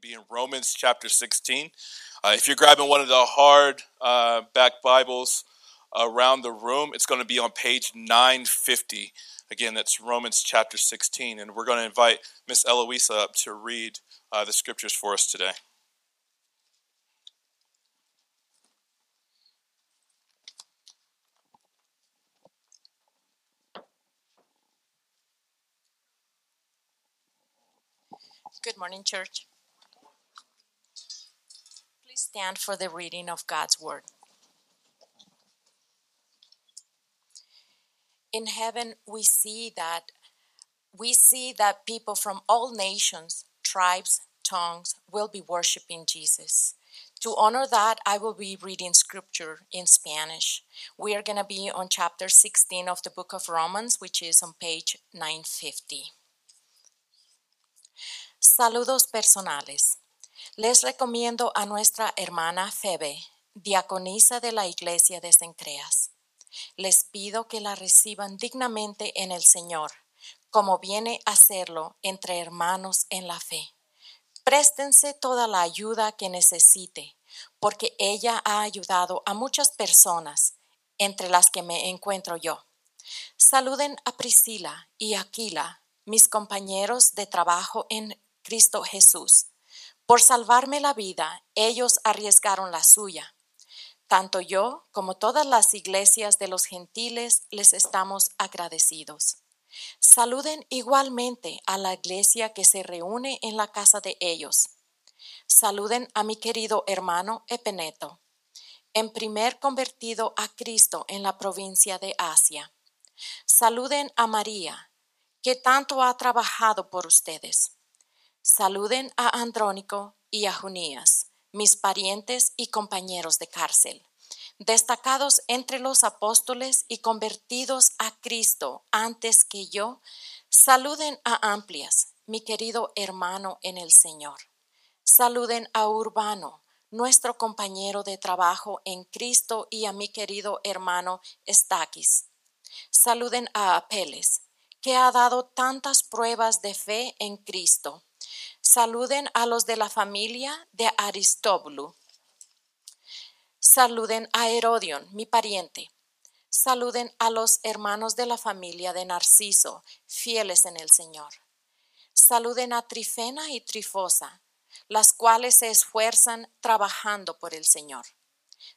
to be in Romans chapter 16. Uh, if you're grabbing one of the hard uh, back Bibles around the room, it's going to be on page 950. Again, that's Romans chapter 16. And we're going to invite Miss Eloisa up to read uh, the scriptures for us today. Good morning, church. Stand for the reading of God's word. In heaven, we see that we see that people from all nations, tribes, tongues will be worshiping Jesus. To honor that, I will be reading scripture in Spanish. We are going to be on chapter 16 of the book of Romans, which is on page 950. Saludos personales. Les recomiendo a nuestra hermana Febe, diaconisa de la iglesia de Cencreas. Les pido que la reciban dignamente en el Señor, como viene a hacerlo entre hermanos en la fe. Préstense toda la ayuda que necesite, porque ella ha ayudado a muchas personas, entre las que me encuentro yo. Saluden a Priscila y Aquila, mis compañeros de trabajo en Cristo Jesús. Por salvarme la vida, ellos arriesgaron la suya. Tanto yo como todas las iglesias de los gentiles les estamos agradecidos. Saluden igualmente a la iglesia que se reúne en la casa de ellos. Saluden a mi querido hermano Epeneto, en primer convertido a Cristo en la provincia de Asia. Saluden a María, que tanto ha trabajado por ustedes. Saluden a Andrónico y a Junías, mis parientes y compañeros de cárcel, destacados entre los apóstoles y convertidos a Cristo antes que yo. Saluden a Amplias, mi querido hermano en el Señor. Saluden a Urbano, nuestro compañero de trabajo en Cristo y a mi querido hermano Estaquis. Saluden a Apeles, que ha dado tantas pruebas de fe en Cristo Saluden a los de la familia de Aristóbulo. Saluden a Herodion, mi pariente. Saluden a los hermanos de la familia de Narciso, fieles en el Señor. Saluden a Trifena y Trifosa, las cuales se esfuerzan trabajando por el Señor.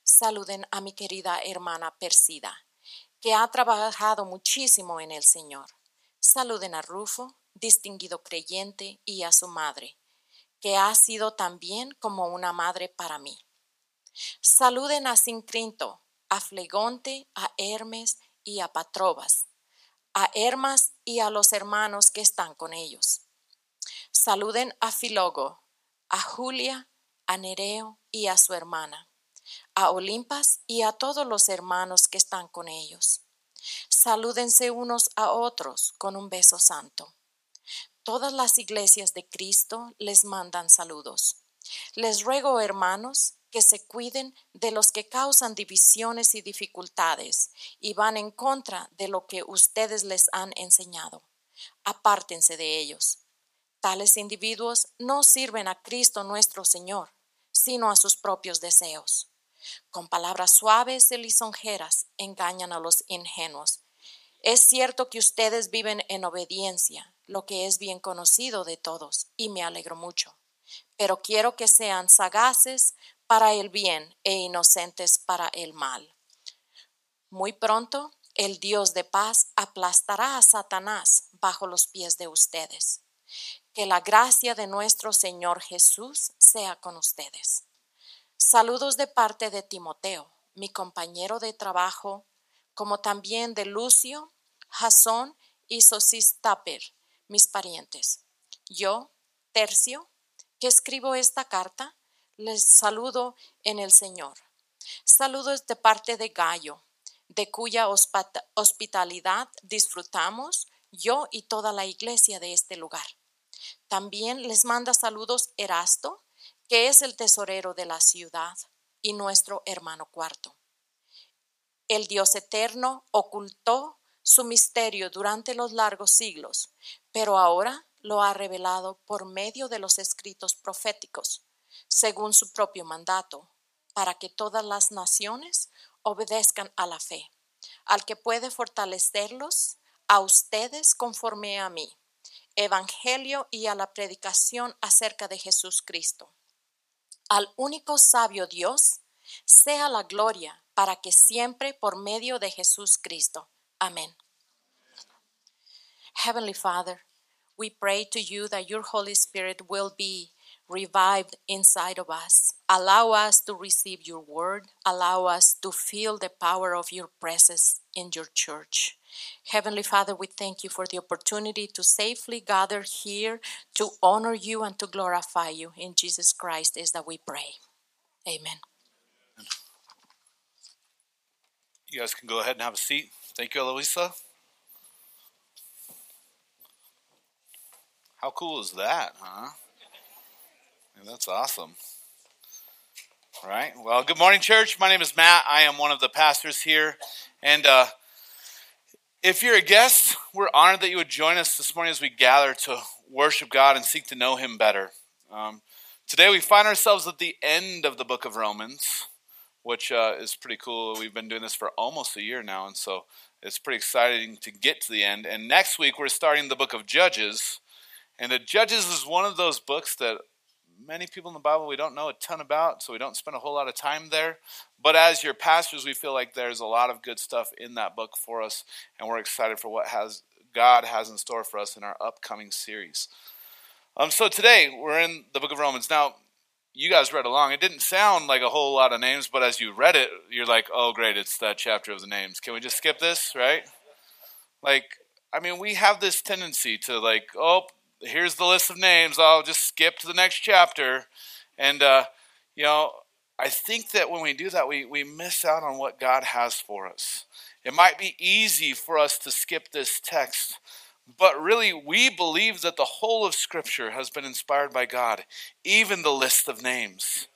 Saluden a mi querida hermana Persida, que ha trabajado muchísimo en el Señor. Saluden a Rufo, distinguido creyente, y a su madre, que ha sido también como una madre para mí. Saluden a Sincrinto, a Flegonte, a Hermes y a Patrobas, a Hermas y a los hermanos que están con ellos. Saluden a Filogo, a Julia, a Nereo y a su hermana, a Olimpas y a todos los hermanos que están con ellos. Salúdense unos a otros con un beso santo. Todas las iglesias de Cristo les mandan saludos. Les ruego, hermanos, que se cuiden de los que causan divisiones y dificultades y van en contra de lo que ustedes les han enseñado. Apártense de ellos. Tales individuos no sirven a Cristo nuestro Señor, sino a sus propios deseos. Con palabras suaves y lisonjeras engañan a los ingenuos. Es cierto que ustedes viven en obediencia, lo que es bien conocido de todos, y me alegro mucho. Pero quiero que sean sagaces para el bien e inocentes para el mal. Muy pronto el Dios de paz aplastará a Satanás bajo los pies de ustedes. Que la gracia de nuestro Señor Jesús sea con ustedes. Saludos de parte de Timoteo, mi compañero de trabajo, como también de Lucio, Jasón y Sosistaper, mis parientes. Yo, Tercio, que escribo esta carta, les saludo en el Señor. Saludos de parte de Gallo, de cuya hospitalidad disfrutamos yo y toda la iglesia de este lugar. También les manda saludos Erasto, que es el tesorero de la ciudad y nuestro hermano cuarto. El Dios eterno ocultó su misterio durante los largos siglos, pero ahora lo ha revelado por medio de los escritos proféticos, según su propio mandato, para que todas las naciones obedezcan a la fe, al que puede fortalecerlos a ustedes conforme a mí, Evangelio y a la predicación acerca de Jesús Cristo. Al único sabio Dios, sea la gloria para que siempre por medio de Jesús Cristo. Amén. Heavenly Father, we pray to you that your Holy Spirit will be revived inside of us. Allow us to receive your word. Allow us to feel the power of your presence in your church. Heavenly Father, we thank you for the opportunity to safely gather here to honor you and to glorify you. In Jesus Christ is that we pray. Amen. You guys can go ahead and have a seat. Thank you, Eloisa. How cool is that, huh? That's awesome. All right. Well, good morning, church. My name is Mat. I am one of the pastors here. And uh, if you're a guest, we're honored that you would join us this morning as we gather to worship God and seek to know Him better. Um, today, we find ourselves at the end of the book of Romans, which uh, is pretty cool. We've been doing this for almost a year now, and so it's pretty exciting to get to the end. And next week, we're starting the book of Judges. And the Judges is one of those books that many people in the Bible we don't know a ton about, so we don't spend a whole lot of time there. But as your pastors, we feel like there's a lot of good stuff in that book for us, and we're excited for what has God has in store for us in our upcoming series. Um, so today we're in the book of Romans. Now, you guys read along. It didn't sound like a whole lot of names, but as you read it, you're like, "Oh, great! It's that chapter of the names." Can we just skip this, right? Like, I mean, we have this tendency to like, "Oh, here's the list of names. I'll just skip to the next chapter. And, uh, you know, I think that when we do that, we, we miss out on what God has for us. It might be easy for us to skip this text, but really, we believe that the whole of Scripture has been inspired by God, even the list of names.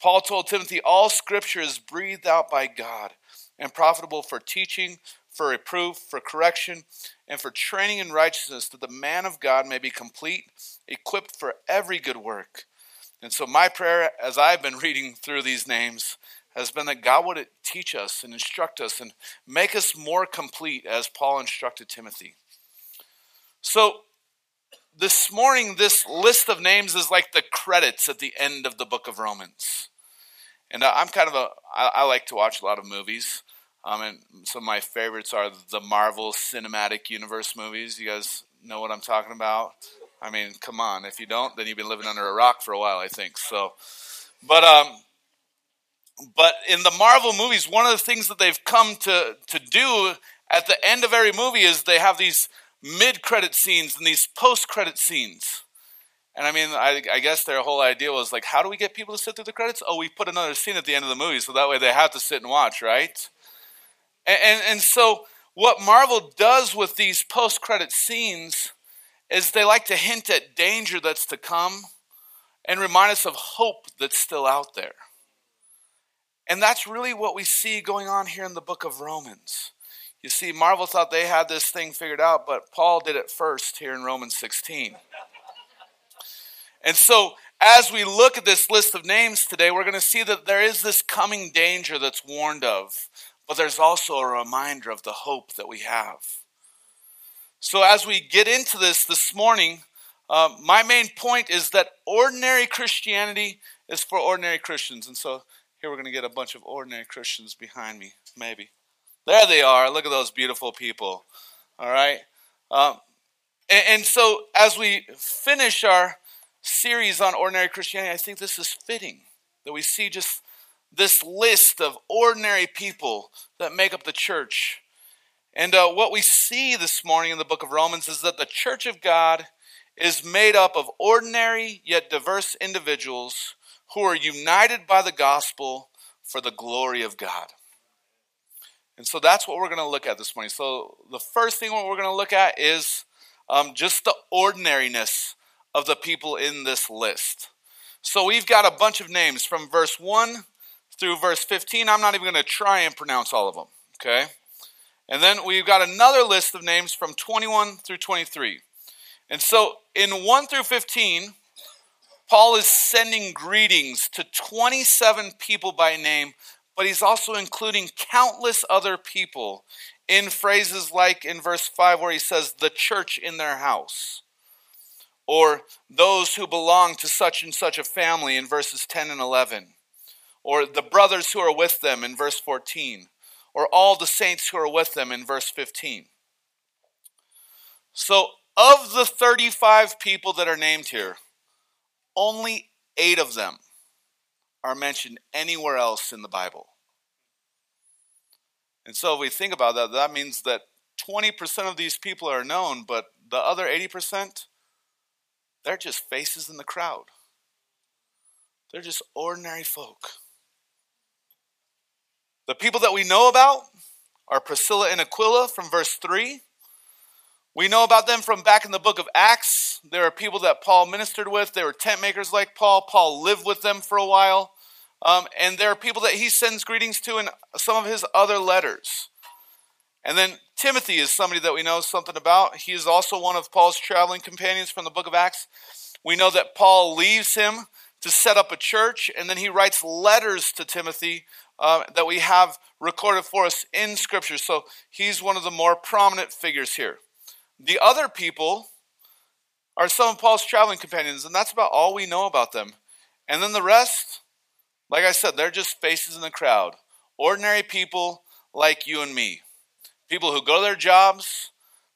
Paul told Timothy, All Scripture is breathed out by God and profitable for teaching, for reproof, for correction, and for training in righteousness, that the man of God may be complete, equipped for every good work. And so, my prayer as I've been reading through these names has been that God would teach us and instruct us and make us more complete as Paul instructed Timothy. So, this morning, this list of names is like the credits at the end of the book of Romans. And I'm kind of a, I, I like to watch a lot of movies. Um, and some of my favorites are the Marvel Cinematic Universe movies. You guys know what I'm talking about? I mean, come on. If you don't, then you've been living under a rock for a while, I think. So, but um, but in the Marvel movies, one of the things that they've come to to do at the end of every movie is they have these mid-credit scenes and these post-credit scenes. And I mean, I, I, guess their whole idea was like, how do we get people to sit through the credits? Oh, we put another scene at the end of the movie, so that way they have to sit and watch, right? And, and, and so, what Marvel does with these post credit scenes is they like to hint at danger that's to come and remind us of hope that's still out there. And that's really what we see going on here in the book of Romans. You see, Marvel thought they had this thing figured out, but Paul did it first here in Romans 16. And so, as we look at this list of names today, we're going to see that there is this coming danger that's warned of but there's also a reminder of the hope that we have. So, as we get into this this morning, uh, my main point is that ordinary Christianity is for ordinary Christians. And so, here we're going to get a bunch of ordinary Christians behind me, maybe. There they are. Look at those beautiful people. All right. Um, and, and so, as we finish our series on ordinary Christianity, I think this is fitting that we see just this list of ordinary people that make up the church. And uh, what we see this morning in the book of Romans is that the church of God is made up of ordinary yet diverse individuals who are united by the gospel for the glory of God. And so that's what we're going to look at this morning. So, the first thing what we're going to look at is um, just the ordinariness of the people in this list. So, we've got a bunch of names from verse 1 through verse 15. I'm not even going to try and pronounce all of them, okay? And then we've got another list of names from 21 through 23. And so in 1 through 15, Paul is sending greetings to 27 people by name, but he's also including countless other people in phrases like in verse 5, where he says, the church in their house, or those who belong to such and such a family in verses 10 and 11, or the brothers who are with them in verse 14, or all the saints who are with them in verse 15. So, of the 35 people that are named here, only eight of them are mentioned anywhere else in the Bible. And so if we think about that, that means that 20% of these people are known, but the other 80%, they're just faces in the crowd. They're just ordinary folk. The people that we know about are Priscilla and Aquila from verse 3. We know about them from back in the book of Acts. There are people that Paul ministered with. They were tent makers like Paul. Paul lived with them for a while. Um, and there are people that he sends greetings to in some of his other letters. And then Timothy is somebody that we know something about. He is also one of Paul's traveling companions from the book of Acts. We know that Paul leaves him to set up a church, and then he writes letters to Timothy uh, that we have recorded for us in Scripture. So he's one of the more prominent figures here. The other people are some of Paul's traveling companions, and that's about all we know about them. And then the rest, like I said, they're just faces in the crowd. Ordinary people like you and me. People who go to their jobs,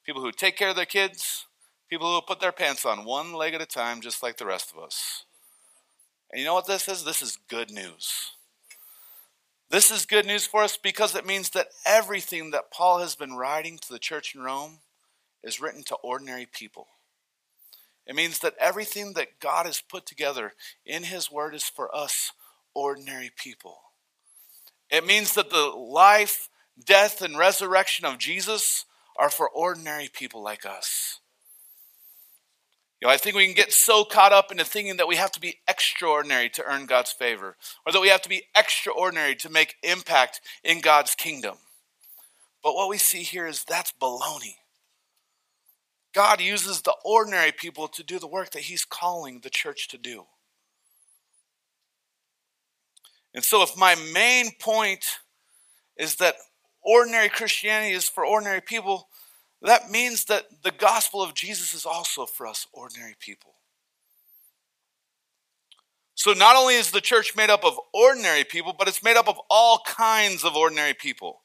people who take care of their kids, people who put their pants on one leg at a time, just like the rest of us. And you know what this is? This is good news. This is good news for us because it means that everything that Paul has been writing to the church in Rome is written to ordinary people. It means that everything that God has put together in His Word is for us, ordinary people. It means that the life, death, and resurrection of Jesus are for ordinary people like us. You know, I think we can get so caught up into thinking that we have to be extraordinary to earn God's favor, or that we have to be extraordinary to make impact in God's kingdom. But what we see here is that's baloney. God uses the ordinary people to do the work that He's calling the church to do. And so, if my main point is that ordinary Christianity is for ordinary people, that means that the gospel of Jesus is also for us ordinary people. So, not only is the church made up of ordinary people, but it's made up of all kinds of ordinary people.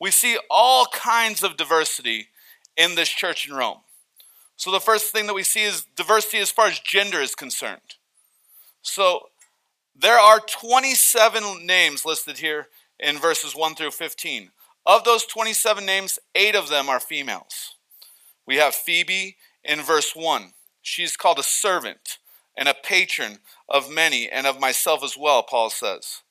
We see all kinds of diversity in this church in Rome. So the first thing that we see is diversity as far as gender is concerned. So there are 27 names listed here in verses 1 through 15. Of those 27 names, eight of them are females. We have Phoebe in verse 1. She's called a servant and a patron of many and of myself as well, Paul says.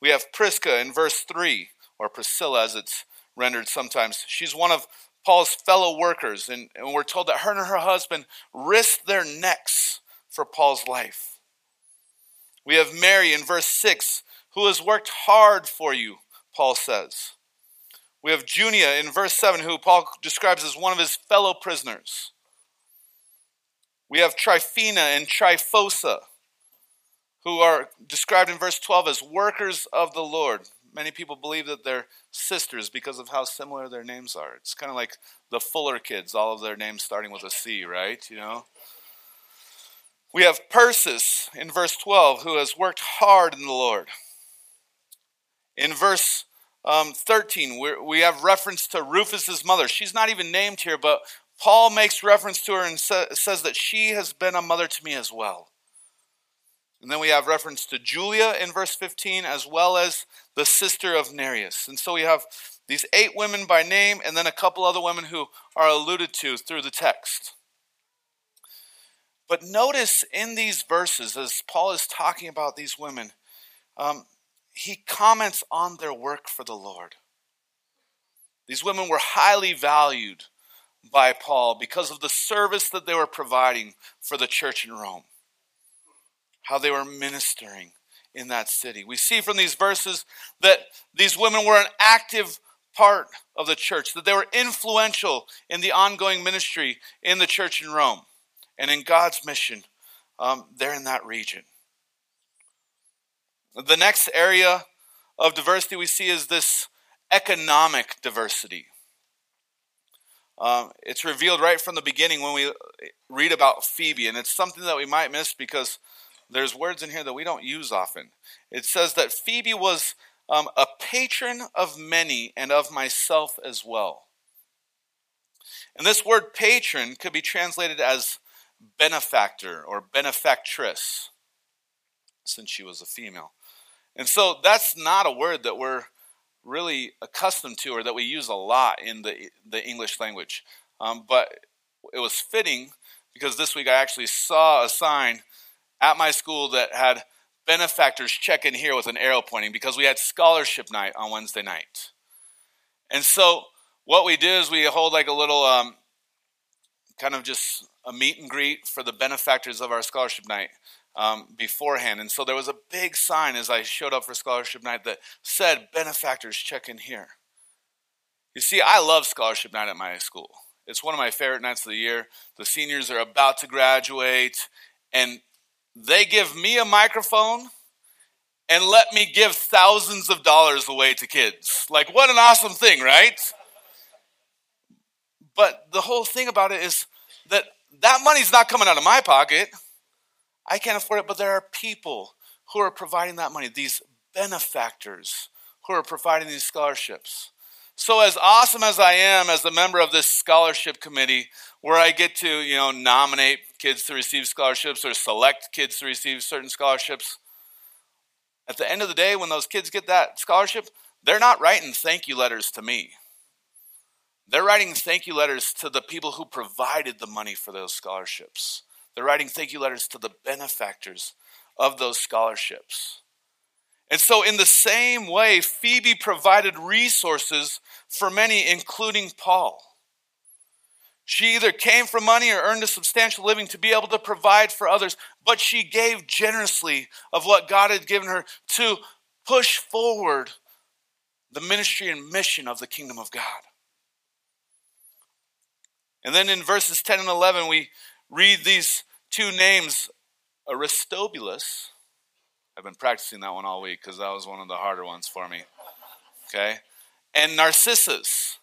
We have Prisca in verse 3, or Priscilla as it's rendered sometimes. She's one of Paul's fellow workers, and, and we're told that her and her husband risked their necks for Paul's life. We have Mary in verse 6, who has worked hard for you, Paul says. We have Junia in verse 7, who Paul describes as one of his fellow prisoners. We have Tryphena and Tryphosa, who are described in verse 12 as workers of the Lord. Many people believe that they're sisters because of how similar their names are. It's kind of like the Fuller kids, all of their names starting with a C, right? You know? We have Persis in verse 12 who has worked hard in the Lord. In verse um, 13, we have reference to Rufus's mother. She's not even named here, but Paul makes reference to her and sa- says that she has been a mother to me as well. And then we have reference to Julia in verse 15, as well as the sister of Nereus. And so we have these eight women by name, and then a couple other women who are alluded to through the text. But notice in these verses, as Paul is talking about these women, um, he comments on their work for the Lord. These women were highly valued by Paul because of the service that they were providing for the church in Rome how they were ministering in that city. We see from these verses that these women were an active part of the church, that they were influential in the ongoing ministry in the church in Rome. And in God's mission um, there in that region. The next area of diversity we see is this economic diversity. Um, it's revealed right from the beginning when we read about Phoebe, and it's something that we might miss because there's words in here that we don't use often. It says that Phoebe was um, a patron of many and of myself as well. And this word patron could be translated as benefactor or benefactress, since she was a female. And so that's not a word that we're really accustomed to or that we use a lot in the, the English language. Um, but it was fitting because this week I actually saw a sign at my school that had benefactors check in here with an arrow pointing because we had scholarship night on Wednesday night. And so what we do is we hold like a little um, kind of just a meet and greet for the benefactors of our scholarship night um, beforehand. And so there was a big sign as I showed up for scholarship night that said, Benefactors, check in here. You see, I love scholarship night at my school. It's one of my favorite nights of the year. The seniors are about to graduate, and they give me a microphone and let me give thousands of dollars away to kids. Like, what an awesome thing, right? But the whole thing about it is that that money's not coming out of my pocket. I can't afford it, but there are people who are providing that money, these benefactors who are providing these scholarships. So, as awesome as I am as a member of this scholarship committee, where I get to, you know, nominate kids to receive scholarships or select kids to receive certain scholarships, at the end of the day, when those kids get that scholarship, they're not writing thank you letters to me. They're writing thank you letters to the people who provided the money for those scholarships. They're writing thank you letters to the benefactors of those scholarships. And so, in the same way, Phoebe provided resources for many, including Paul. She either came from money or earned a substantial living to be able to provide for others, but she gave generously of what God had given her to push forward the ministry and mission of the kingdom of God. And then in verses 10 and 11, we read these two names Aristobulus. I've been practicing that one all week because that was one of the harder ones for me. Okay? And Narcissus.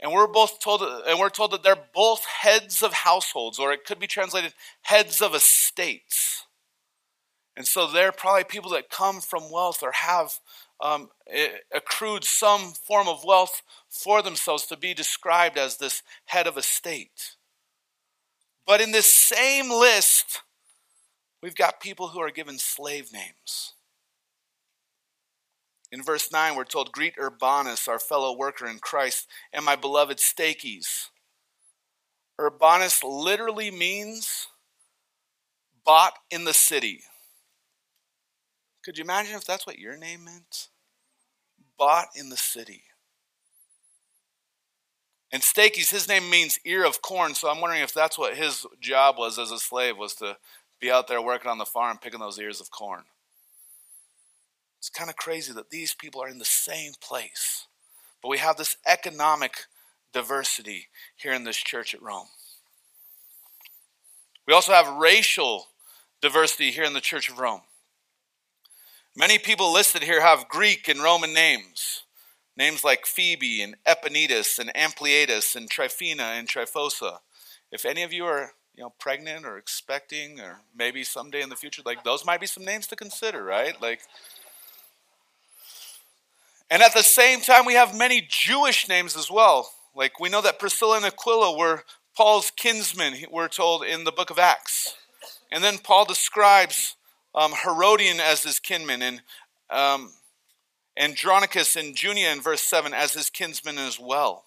And we're both told and we're told that they're both heads of households, or it could be translated heads of estates. And so they're probably people that come from wealth or have um, accrued some form of wealth for themselves to be described as this head of a state. But in this same list, we've got people who are given slave names. In verse 9, we're told, Greet Urbanus, our fellow worker in Christ, and my beloved Stachys. Urbanus literally means bought in the city. Could you imagine if that's what your name meant? Bought in the city. And Stachys, his name means ear of corn, so I'm wondering if that's what his job was as a slave, was to be out there working on the farm, picking those ears of corn. It's kind of crazy that these people are in the same place. But we have this economic diversity here in this church at Rome. We also have racial diversity here in the Church of Rome. Many people listed here have Greek and Roman names. Names like Phoebe and Epaenetus and Ampliatus and Tryphena and Tryphosa. If any of you are you know pregnant or expecting or maybe someday in the future, like those might be some names to consider, right? Like and at the same time, we have many Jewish names as well. Like we know that Priscilla and Aquila were Paul's kinsmen, we're told in the book of Acts. And then Paul describes um, Herodion as his kinman and um, Andronicus and Junia in verse 7 as his kinsmen as well.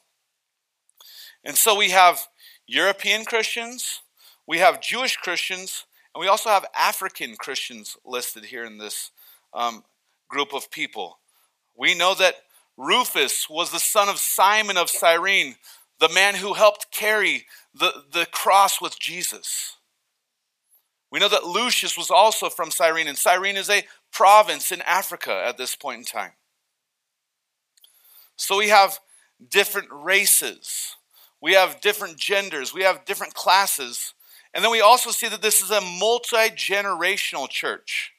And so we have European Christians, we have Jewish Christians, and we also have African Christians listed here in this um, group of people. We know that Rufus was the son of Simon of Cyrene, the man who helped carry the, the cross with Jesus. We know that Lucius was also from Cyrene, and Cyrene is a province in Africa at this point in time. So we have different races, we have different genders, we have different classes, And then we also see that this is a multi generational church.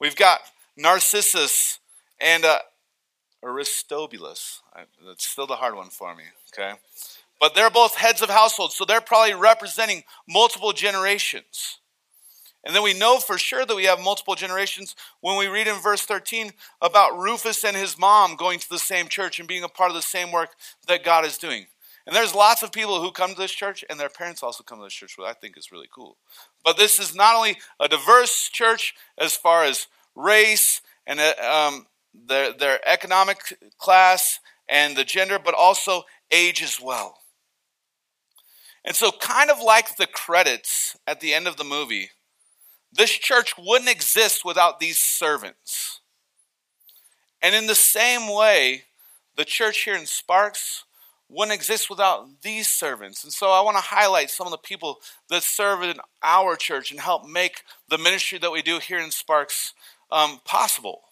We've got Narcissus and uh, Aristobulus. I, that's still the hard one for me, okay? But they're both heads of households, so they're probably representing multiple generations. And then we know for sure that we have multiple generations when we read in verse 13 about Rufus and his mom going to the same church and being a part of the same work that God is doing. And there's lots of people who come to this church, and their parents also come to this church, which I think is really cool. But this is not only a diverse church as far as race and uh, um, their, their economic class and the gender, but also age as well. And so, kind of like the credits at the end of the movie, this church wouldn't exist without these servants. And in the same way, the church here in Sparks wouldn't exist without these servants. And so I want to highlight some of the people that serve in our church and help make the ministry that we do here in Sparks um, possible.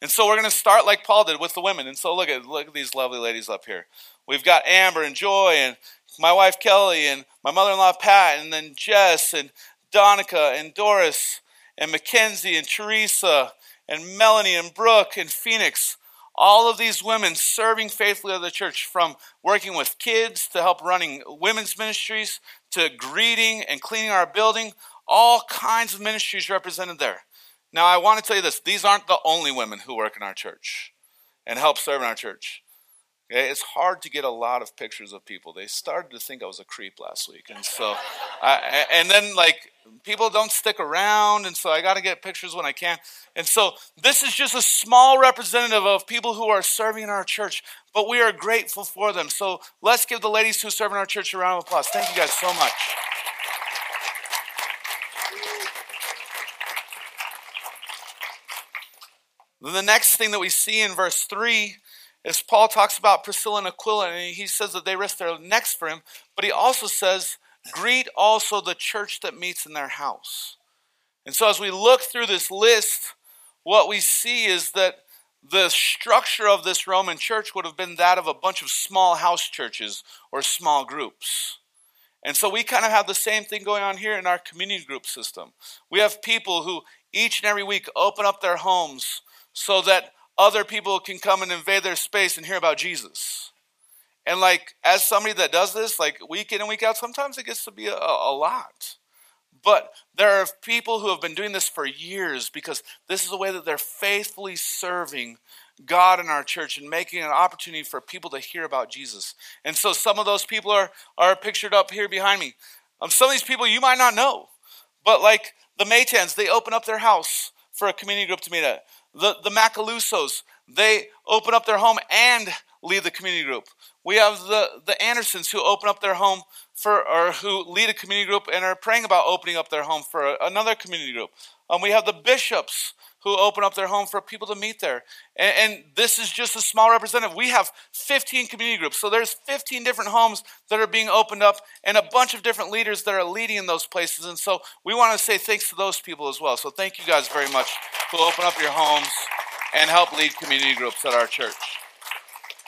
And so we're going to start like Paul did with the women. And so look at look at these lovely ladies up here. We've got Amber and Joy and my wife Kelly and my mother-in-law Pat and then Jess and Donica and Doris and Mackenzie and Teresa and Melanie and Brooke and Phoenix. All of these women serving faithfully at the church, from working with kids to help running women's ministries to greeting and cleaning our building, all kinds of ministries represented there. Now, I want to tell you this these aren't the only women who work in our church and help serve in our church. Okay? It's hard to get a lot of pictures of people. They started to think I was a creep last week. And so, I, and then like people don't stick around. And so I got to get pictures when I can. And so this is just a small representative of people who are serving in our church, but we are grateful for them. So let's give the ladies who serve in our church a round of applause. Thank you guys so much. The next thing that we see in verse 3 is Paul talks about Priscilla and Aquila, and he says that they risk their necks for him, but he also says, Greet also the church that meets in their house. And so as we look through this list, what we see is that the structure of this Roman church would have been that of a bunch of small house churches or small groups. And so we kind of have the same thing going on here in our community group system. We have people who each and every week open up their homes so that other people can come and invade their space and hear about Jesus. And like as somebody that does this, like week in and week out, sometimes it gets to be a, a lot. But there are people who have been doing this for years because this is a way that they're faithfully serving God in our church and making an opportunity for people to hear about Jesus. And so some of those people are, are pictured up here behind me. Um, some of these people you might not know, but like the Maytans, they open up their house for a community group to meet at. The, the Macalusos, they open up their home and lead the community group. We have the, the Andersons who open up their home for, or who lead a community group and are praying about opening up their home for another community group. Um, we have the bishops who open up their home for people to meet there. And, and, this is just a small representative. We have 15 community groups. So there's 15 different homes that are being opened up and a bunch of different leaders that are leading in those places. And so we want to say thanks to those people as well. So thank you guys very much who open up your homes and help lead community groups at our church.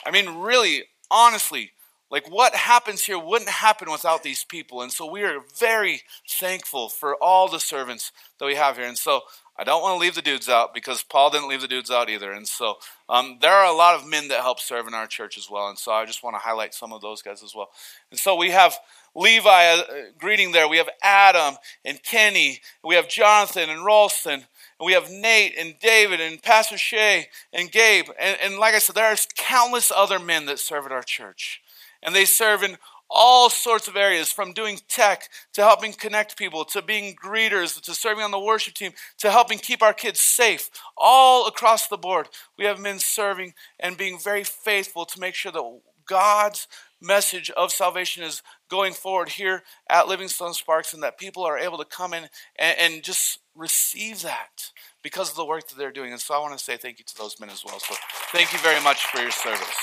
I mean, really, honestly, like what happens here wouldn't happen without these people. And so we are very thankful for all the servants that we have here. And so I don't want to leave the dudes out because Paul didn't leave the dudes out either. And so um, there are a lot of men that help serve in our church as well. And so I just want to highlight some of those guys as well. And so we have Levi uh, greeting there. We have Adam and Kenny. We have Jonathan and Ralston. And we have Nate and David and Pastor Shay and Gabe. And, and like I said, there are countless other men that serve at our church. And they serve in all sorts of areas from doing tech to helping connect people to being greeters to serving on the worship team to helping keep our kids safe all across the board we have men serving and being very faithful to make sure that god's message of salvation is going forward here at Living Stones sparks and that people are able to come in and, and just receive that because of the work that they're doing and so i want to say thank you to those men as well so thank you very much for your service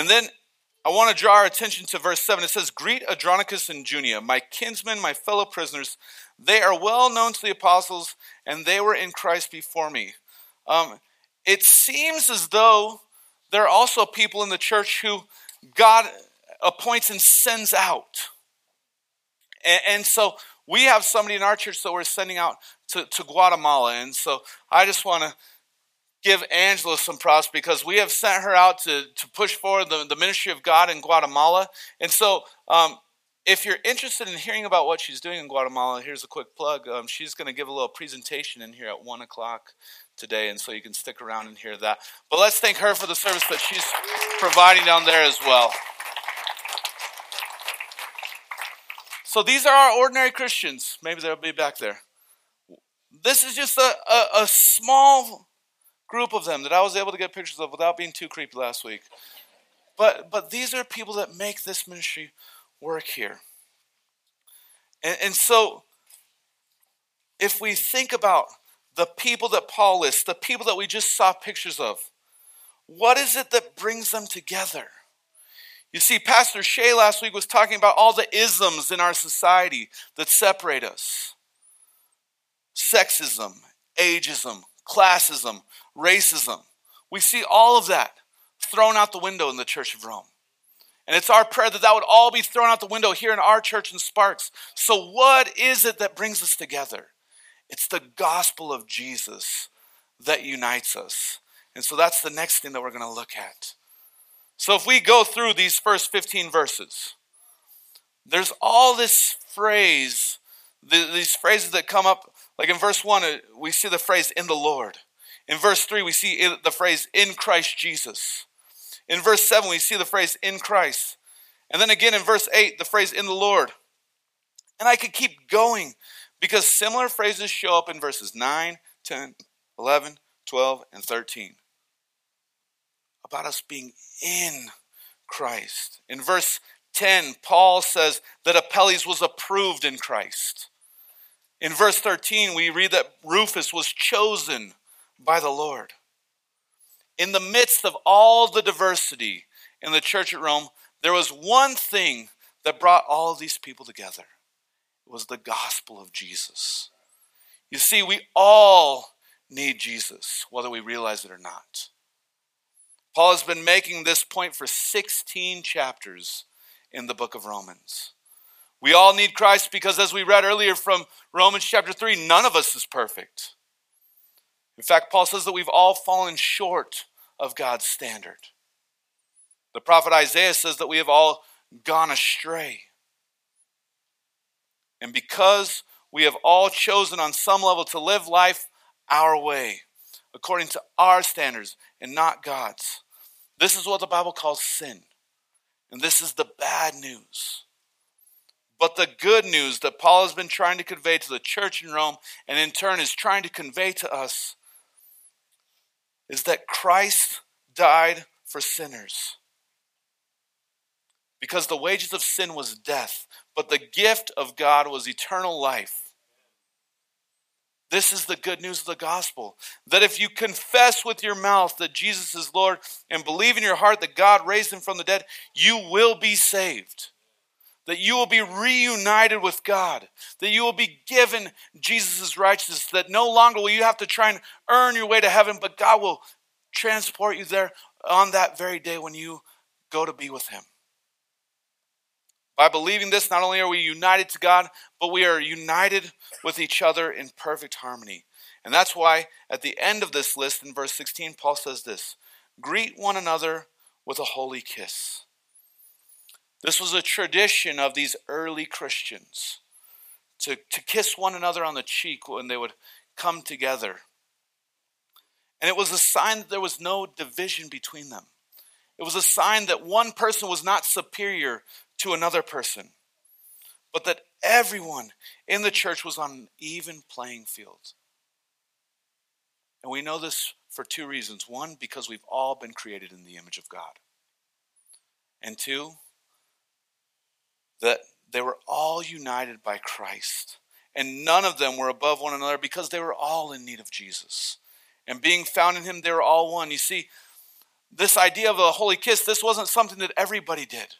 And then I want to draw our attention to verse 7. It says, Greet Andronicus and Junia, my kinsmen, my fellow prisoners. They are well known to the apostles, and they were in Christ before me. Um, it seems as though there are also people in the church who God appoints and sends out. And, and, so we have somebody in our church that we're sending out to, to Guatemala. And so I just want to give Angela some props because we have sent her out to, to push forward the, the ministry of God in Guatemala. And so um, if you're interested in hearing about what she's doing in Guatemala, here's a quick plug. Um, she's going to give a little presentation in here at 1 o'clock today, and so you can stick around and hear that. But let's thank her for the service that she's providing down there as well. So these are our ordinary Christians. Maybe they'll be back there. This is just a, a, a small group of them that I was able to get pictures of without being too creepy last week. But but these are people that make this ministry work here. And, and so, if we think about the people that Paul lists, the people that we just saw pictures of, what is it that brings them together? You see, Pastor Shay last week was talking about all the isms in our society that separate us sexism, ageism, classism, racism. We see all of that thrown out the window in the Church of Rome. And it's our prayer that that would all be thrown out the window here in our church in Sparks. So, what is it that brings us together? It's the gospel of Jesus that unites us. And so, that's the next thing that we're going to look at. So, if we go through these first 15 verses, there's all this phrase, these phrases that come up. Like in verse 1, uh, we see the phrase in the Lord. In verse 3, we see the phrase in Christ Jesus. In verse 7, we see the phrase in Christ. And then again in verse 8, the phrase in the Lord. And I could keep going because similar phrases show up in verses 9, 10, 11, 12, and 13 about us being in Christ. In verse 10, Paul says that Apelles was approved in Christ. In verse 13, we read that Rufus was chosen by the Lord in the midst of all the diversity in the church at Rome, there was one thing that brought all these people together. Was the gospel of Jesus. You see, we all need Jesus, whether we realize it or not. Paul has been making this point for 16 chapters in the book of Romans. We all need Christ because, as we read earlier from Romans chapter 3, none of us is perfect. In fact, Paul says that we've all fallen short of God's standard. The prophet Isaiah says that we have all gone astray. And because we have all chosen on some level to live life our way, according to our standards and not God's, this is what the Bible calls sin. And this is the bad news. But the good news that Paul has been trying to convey to the church in Rome and in turn is trying to convey to us is that Christ died for sinners. Because the wages of sin was death, but the gift of God was eternal life. This is the good news of the gospel. That if you confess with your mouth that Jesus is Lord and believe in your heart that God raised him from the dead, you will be saved that you will be reunited with God, that you will be given Jesus' righteousness, that no longer will you have to try and earn your way to heaven, but God will transport you there on that very day when you go to be with Him. By believing this, not only are we united to God, but we are united with each other in perfect harmony. And that's why at the end of this list in verse 16, Paul says this Greet one another with a holy kiss. This was a tradition of these early Christians to, to kiss one another on the cheek when they would come together. And it was a sign that there was no division between them. It was a sign that one person was not superior to another person, but that everyone in the church was on an even playing field. And we know this for two reasons. One, because we've all been created in the image of God. And two, that they were all united by Christ. And none of them were above one another because they were all in need of Jesus. And being found in him, they were all one. You see, this idea of a holy kiss, this wasn't something that everybody did.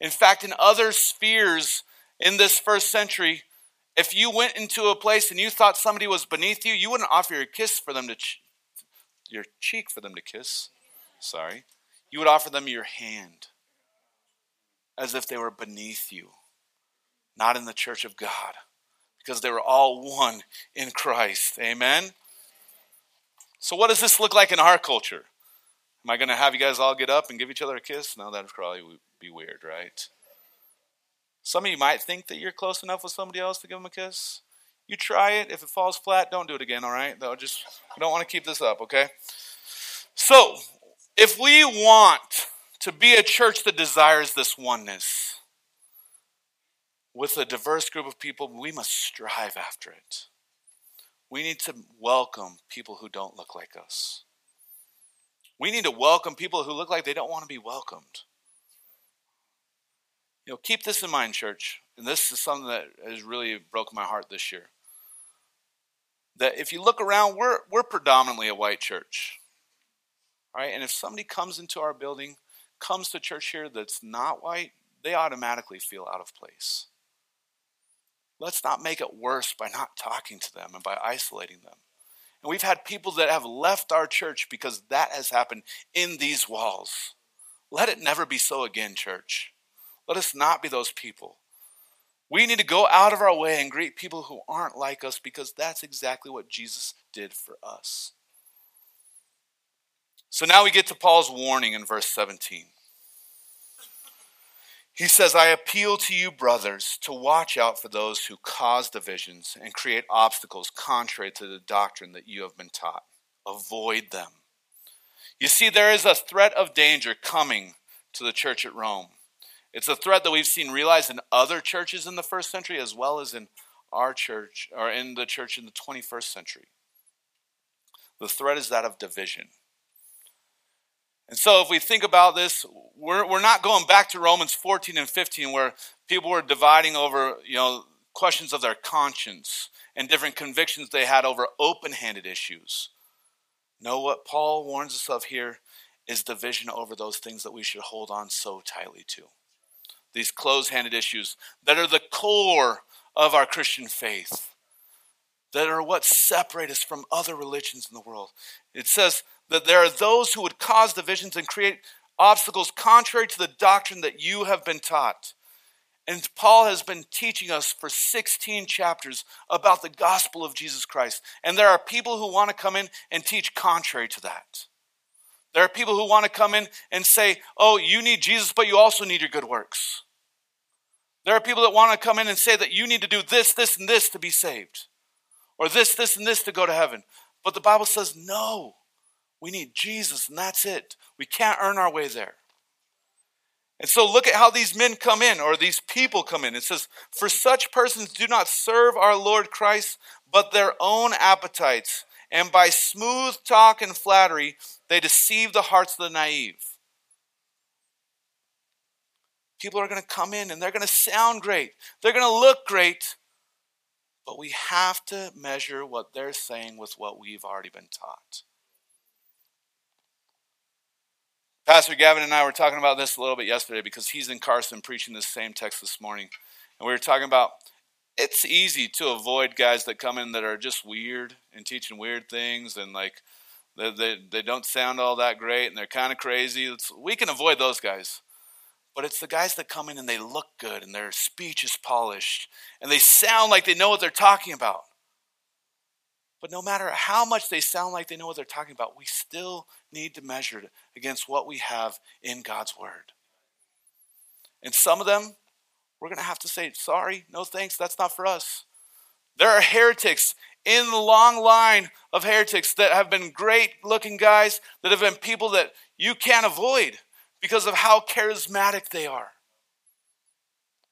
In fact, in other spheres in this first century, if you went into a place and you thought somebody was beneath you, you wouldn't offer your kiss for them to ch- your cheek for them to kiss. Sorry. You would offer them your hand. as if they were beneath you, not in the church of God, because they were all one in Christ. Amen? So, what does this look like in our culture? Am I going to have you guys all get up and give each other a kiss? No, that would probably be weird, right? Some of you might think that you're close enough with somebody else to give them a kiss. You try it. If it falls flat, don't do it again, all right? Though just we don't want to keep this up, okay? So, if we want to be a church that desires this oneness with a diverse group of people, we must strive after it. We need to welcome people who don't look like us. We need to welcome people who look like they don't want to be welcomed. You know, keep this in mind, church. And this is something that has really broken my heart this year. That if you look around, we're, we're predominantly a white church. Right? And if somebody comes into our building, comes to church here that's not white, they automatically feel out of place. Let's not make it worse by not talking to them and by isolating them. And we've had people that have left our church because that has happened in these walls. Let it never be so again, church. Let us not be those people. We need to go out of our way and greet people who aren't like us because that's exactly what Jesus did for us. So now we get to Paul's warning in verse 17. He says, I appeal to you, brothers, to watch out for those who cause divisions and create obstacles contrary to the doctrine that you have been taught. Avoid them. You see, there is a threat of danger coming to the church at Rome. It's a threat that we've seen realized in other churches in the first century as well as in our church or in the church in the 21st century. The threat is that of division. And so, if we think about this, we're, we're not going back to Romans 14 and 15 where people were dividing over, you know, questions of their conscience and different convictions they had over open handed issues. No, what Paul warns us of here is division over those things that we should hold on so tightly to. These close handed issues that are the core of our Christian faith, that are what separate us from other religions in the world. It says, that there are those who would cause divisions and create obstacles contrary to the doctrine that you have been taught. And Paul has been teaching us for 16 chapters about the gospel of Jesus Christ. And there are people who want to come in and teach contrary to that. There are people who want to come in and say, oh, you need Jesus, but you also need your good works. There are people that want to come in and say that you need to do this, this, and this to be saved, or this, this, and this to go to heaven. But the Bible says, no. We need Jesus, and that's it. We can't earn our way there. And so look at how these men come in, or these people come in. It says, For such persons do not serve our Lord Christ, but their own appetites. And by smooth talk and flattery, they deceive the hearts of the naive. People are going to come in and they're going to sound great, they're going to look great, but we have to measure what they're saying with what we've already been taught. Pastor Gavin and I were talking about this a little bit yesterday because he's in Carson preaching this same text this morning. And we were talking about it's easy to avoid guys that come in that are just weird and teaching weird things and like they, they, they don't sound all that great and they're kind of crazy. It's, we can avoid those guys. But it's the guys that come in and they look good and their speech is polished and they sound like they know what they're talking about. But no matter how much they sound like they know what they're talking about, we still need to measure it against what we have in God's Word. And some of them, we're going to have to say, sorry, no thanks, that's not for us. There are heretics in the long line of heretics that have been great looking guys, that have been people that you can't avoid because of how charismatic they are.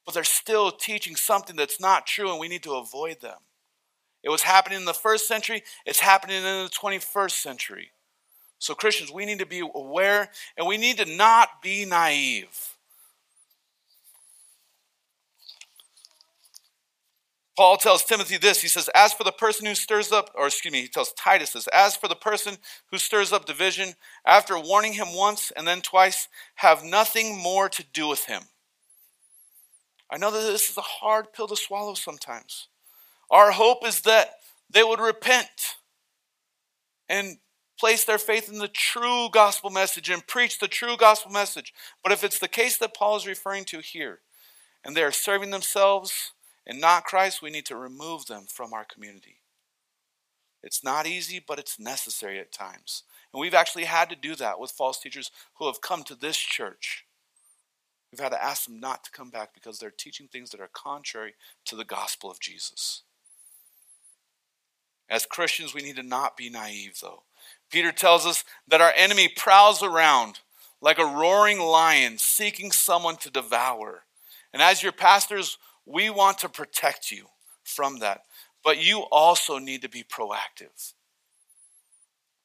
But they're still teaching something that's not true, and we need to avoid them. It was happening in the first century, it's happening in the 21st century. So, Christians, we need to be aware and we need to not be naive. Paul tells Timothy this. He says, As for the person who stirs up, or excuse me, he tells Titus this, as for the person who stirs up division, after warning him once and then twice, have nothing more to do with him. I know that this is a hard pill to swallow sometimes. Our hope is that they would repent and place their faith in the true gospel message and preach the true gospel message. But if it's the case that Paul is referring to here, and they are serving themselves and not Christ, we need to remove them from our community. It's not easy, but it's necessary at times. And we've actually had to do that with false teachers who have come to this church. We've had to ask them not to come back because they're teaching things that are contrary to the gospel of Jesus. As Christians, we need to not be naive, though. Peter tells us that our enemy prowls around like a roaring lion seeking someone to devour. And as your pastors, we want to protect you from that. But you also need to be proactive.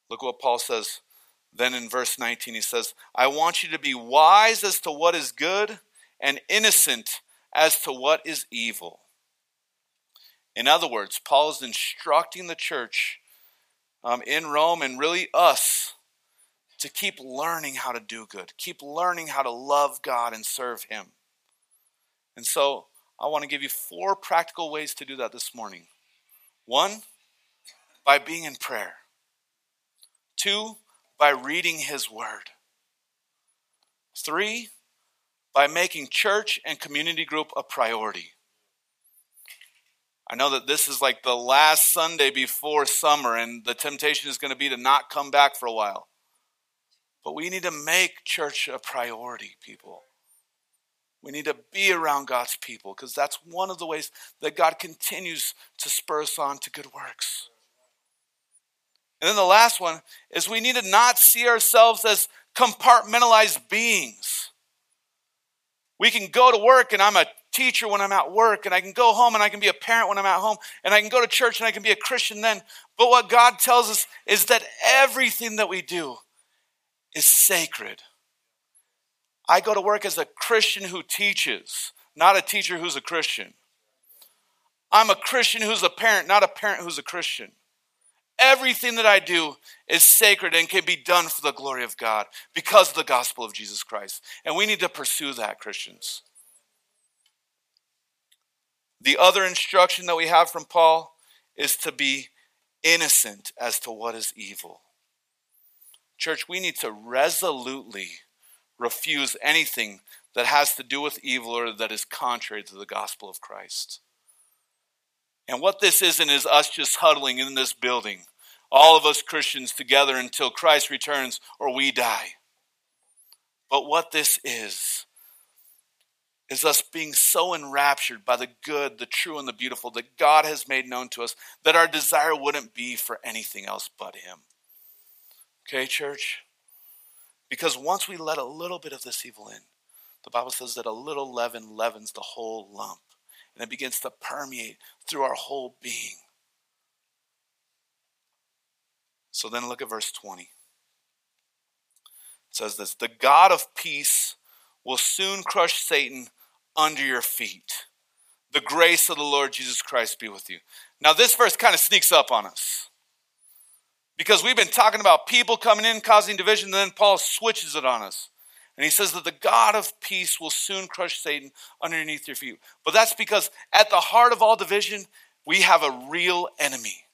Look what Paul says then in verse 19. He says, I want you to be wise as to what is good and innocent as to what is evil. In other words, Paul is instructing the church um, in Rome and really us to keep learning how to do good, keep learning how to love God and serve Him. And so I want to give you four practical ways to do that this morning. One, by being in prayer. Two, by reading His Word. Three, by making church and community group a priority. I know that this is like the last Sunday before summer, and the temptation is going to be to not come back for a while. But we need to make church a priority, people. We need to be around God's people because that's one of the ways that God continues to spur us on to good works. And then the last one is we need to not see ourselves as compartmentalized beings. We can go to work and I'm a teacher when I'm at work, and I can go home and I can be a parent when I'm at home, and I can go to church and I can be a Christian then. But what God tells us is that everything that we do is sacred. I go to work as a Christian who teaches, not a teacher who's a Christian. I'm a Christian who's a parent, not a parent who's a Christian. Everything that I do is sacred and can be done for the glory of God because of the gospel of Jesus Christ. And we need to pursue that, Christians. The other instruction that we have from Paul is to be innocent as to what is evil. Church, we need to resolutely refuse anything that has to do with evil or that is contrary to the gospel of Christ. And what this isn't is us just huddling in this building, all of us Christians together until Christ returns or we die. But what this is, is us being so enraptured by the good, the true, and the beautiful that God has made known to us that our desire wouldn't be for anything else but Him. Okay, church? Because once we let a little bit of this evil in, the Bible says that a little leaven leavens the whole lump, and it begins to permeate through our whole being. So then look at verse 20. It says this The God of peace will soon crush Satan under your feet. The grace of the Lord Jesus Christ be with you. Now, this verse kind of sneaks up on us because we've been talking about people coming in causing division, and then Paul switches it on us. And he says that the God of peace will soon crush Satan underneath your feet. But that's because at the heart of all division, we have a real enemy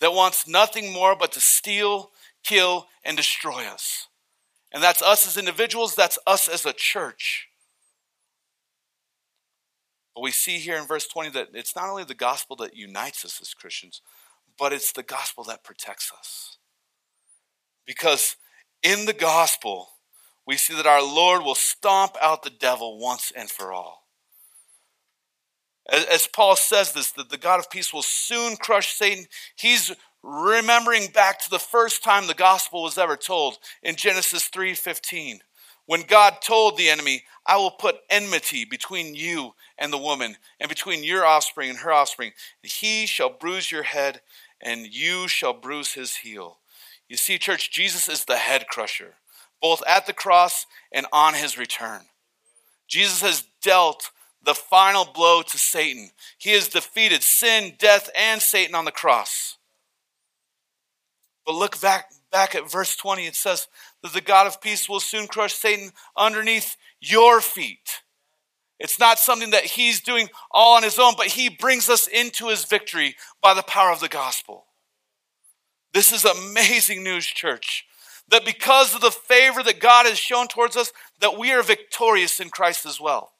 that wants nothing more but to steal, kill, and destroy us. And that's us as individuals, that's us as a church. But we see here in verse 20 that it's not only the gospel that unites us as Christians, but it's the gospel that protects us. Because in the gospel, we see that our Lord will stomp out the devil once and for all. As, Paul says this, that the God of peace will soon crush Satan, he's remembering back to the first time the gospel was ever told in Genesis 3:15 when God told the enemy, I will put enmity between you and the woman, and between your offspring and her offspring. He shall bruise your head, and you shall bruise his heel. You see, church, Jesus is the head crusher, both at the cross and on his return. Jesus has dealt the final blow to Satan. He has defeated sin, death, and Satan on the cross. But look back, back at verse 20. It says that the God of peace will soon crush Satan underneath your feet. It's not something that he's doing all on his own, but he brings us into his victory by the power of the gospel. This is amazing news, church. That because of the favor that God has shown towards us, that we are victorious in Christ as well.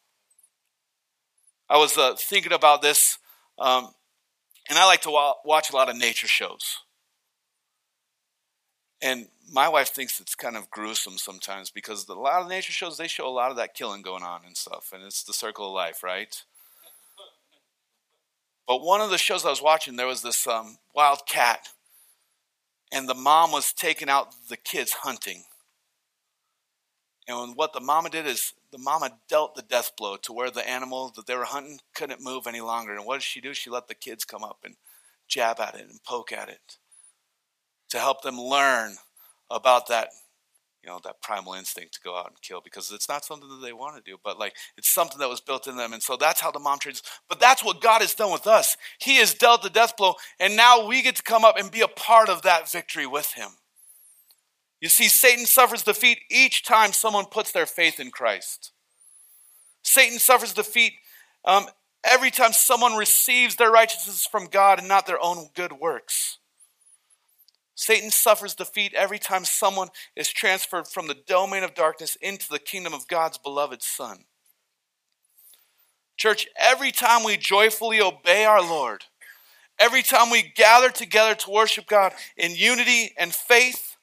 I was uh, thinking about this, um, and I like to wa- watch a lot of nature shows. And my wife thinks it's kind of gruesome sometimes because a lot of nature shows they show a lot of that killing going on and stuff, and it's the circle of life, right? But one of the shows I was watching, there was this um, wild cat, and the mom was taking out the kids hunting. And what the mama did is the mama dealt the death blow to where the animal that they were hunting couldn't move any longer. And what did she do? She let the kids come up and jab at it and poke at it to help them learn about that you know that primal instinct to go out and kill because it's not something that they want to do but like it's something that was built in them and so that's how the mom trains but that's what god has done with us. He has dealt the death blow and now we get to come up and be a part of that victory with him. You see satan suffers defeat each time someone puts their faith in christ. Satan suffers defeat um, every time someone receives their righteousness from god and not their own good works Satan suffers defeat every time someone is transferred from the domain of darkness into the kingdom of God's beloved Son. Church, every time we joyfully obey our Lord, every time we gather together to worship God in unity and faith,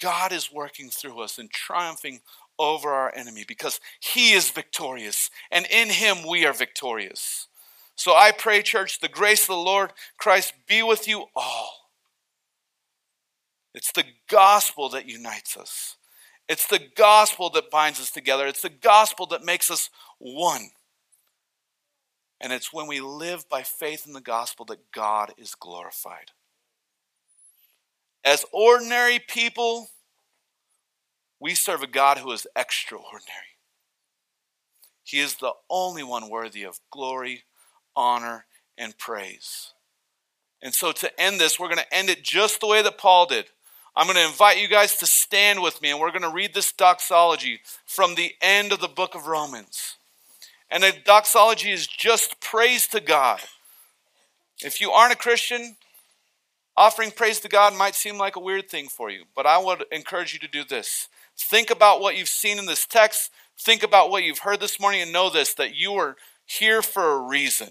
God is working through us and triumphing over our enemy because he is victorious, and in him we are victorious. So I pray, church, the grace of the Lord Christ be with you all. It's the gospel that unites us. It's the gospel that binds us together. It's the gospel that makes us one. And it's when we live by faith in the gospel that God is glorified. As ordinary people, we serve a God who is extraordinary. He is the only one worthy of glory, honor, and praise. And so to end this, we're going to end it just the way that Paul did. I'm going to invite you guys to stand with me, and we're going to read this doxology from the end of the book of Romans. And the doxology is just praise to God. If you aren't a Christian, offering praise to God might seem like a weird thing for you, but I would encourage you to do this. Think about what you've seen in this text, think about what you've heard this morning, and know this that you are here for a reason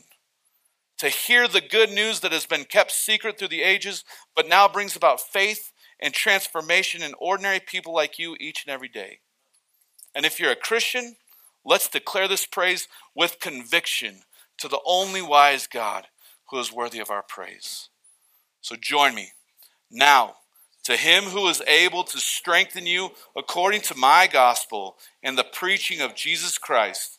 to hear the good news that has been kept secret through the ages, but now brings about faith and transformation in ordinary people like you each and every day. And if you're a Christian, let's declare this praise with conviction to the only wise God who is worthy of our praise. So join me now to him who is able to strengthen you according to my gospel and the preaching of Jesus Christ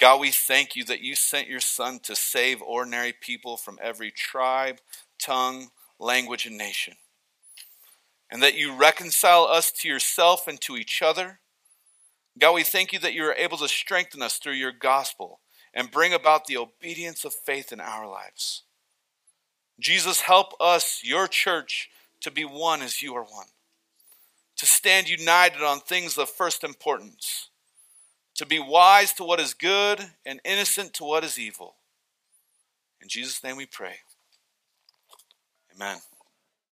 God, we thank you that you sent your Son to save ordinary people from every tribe, tongue, language, and nation. And that you reconcile us to yourself and to each other. God, we thank you that you are able to strengthen us through your gospel and bring about the obedience of faith in our lives. Jesus, help us, your church, to be one as you are one, to stand united on things of first importance to be wise to what is good and innocent to what is evil. In Jesus' name we pray. Amen.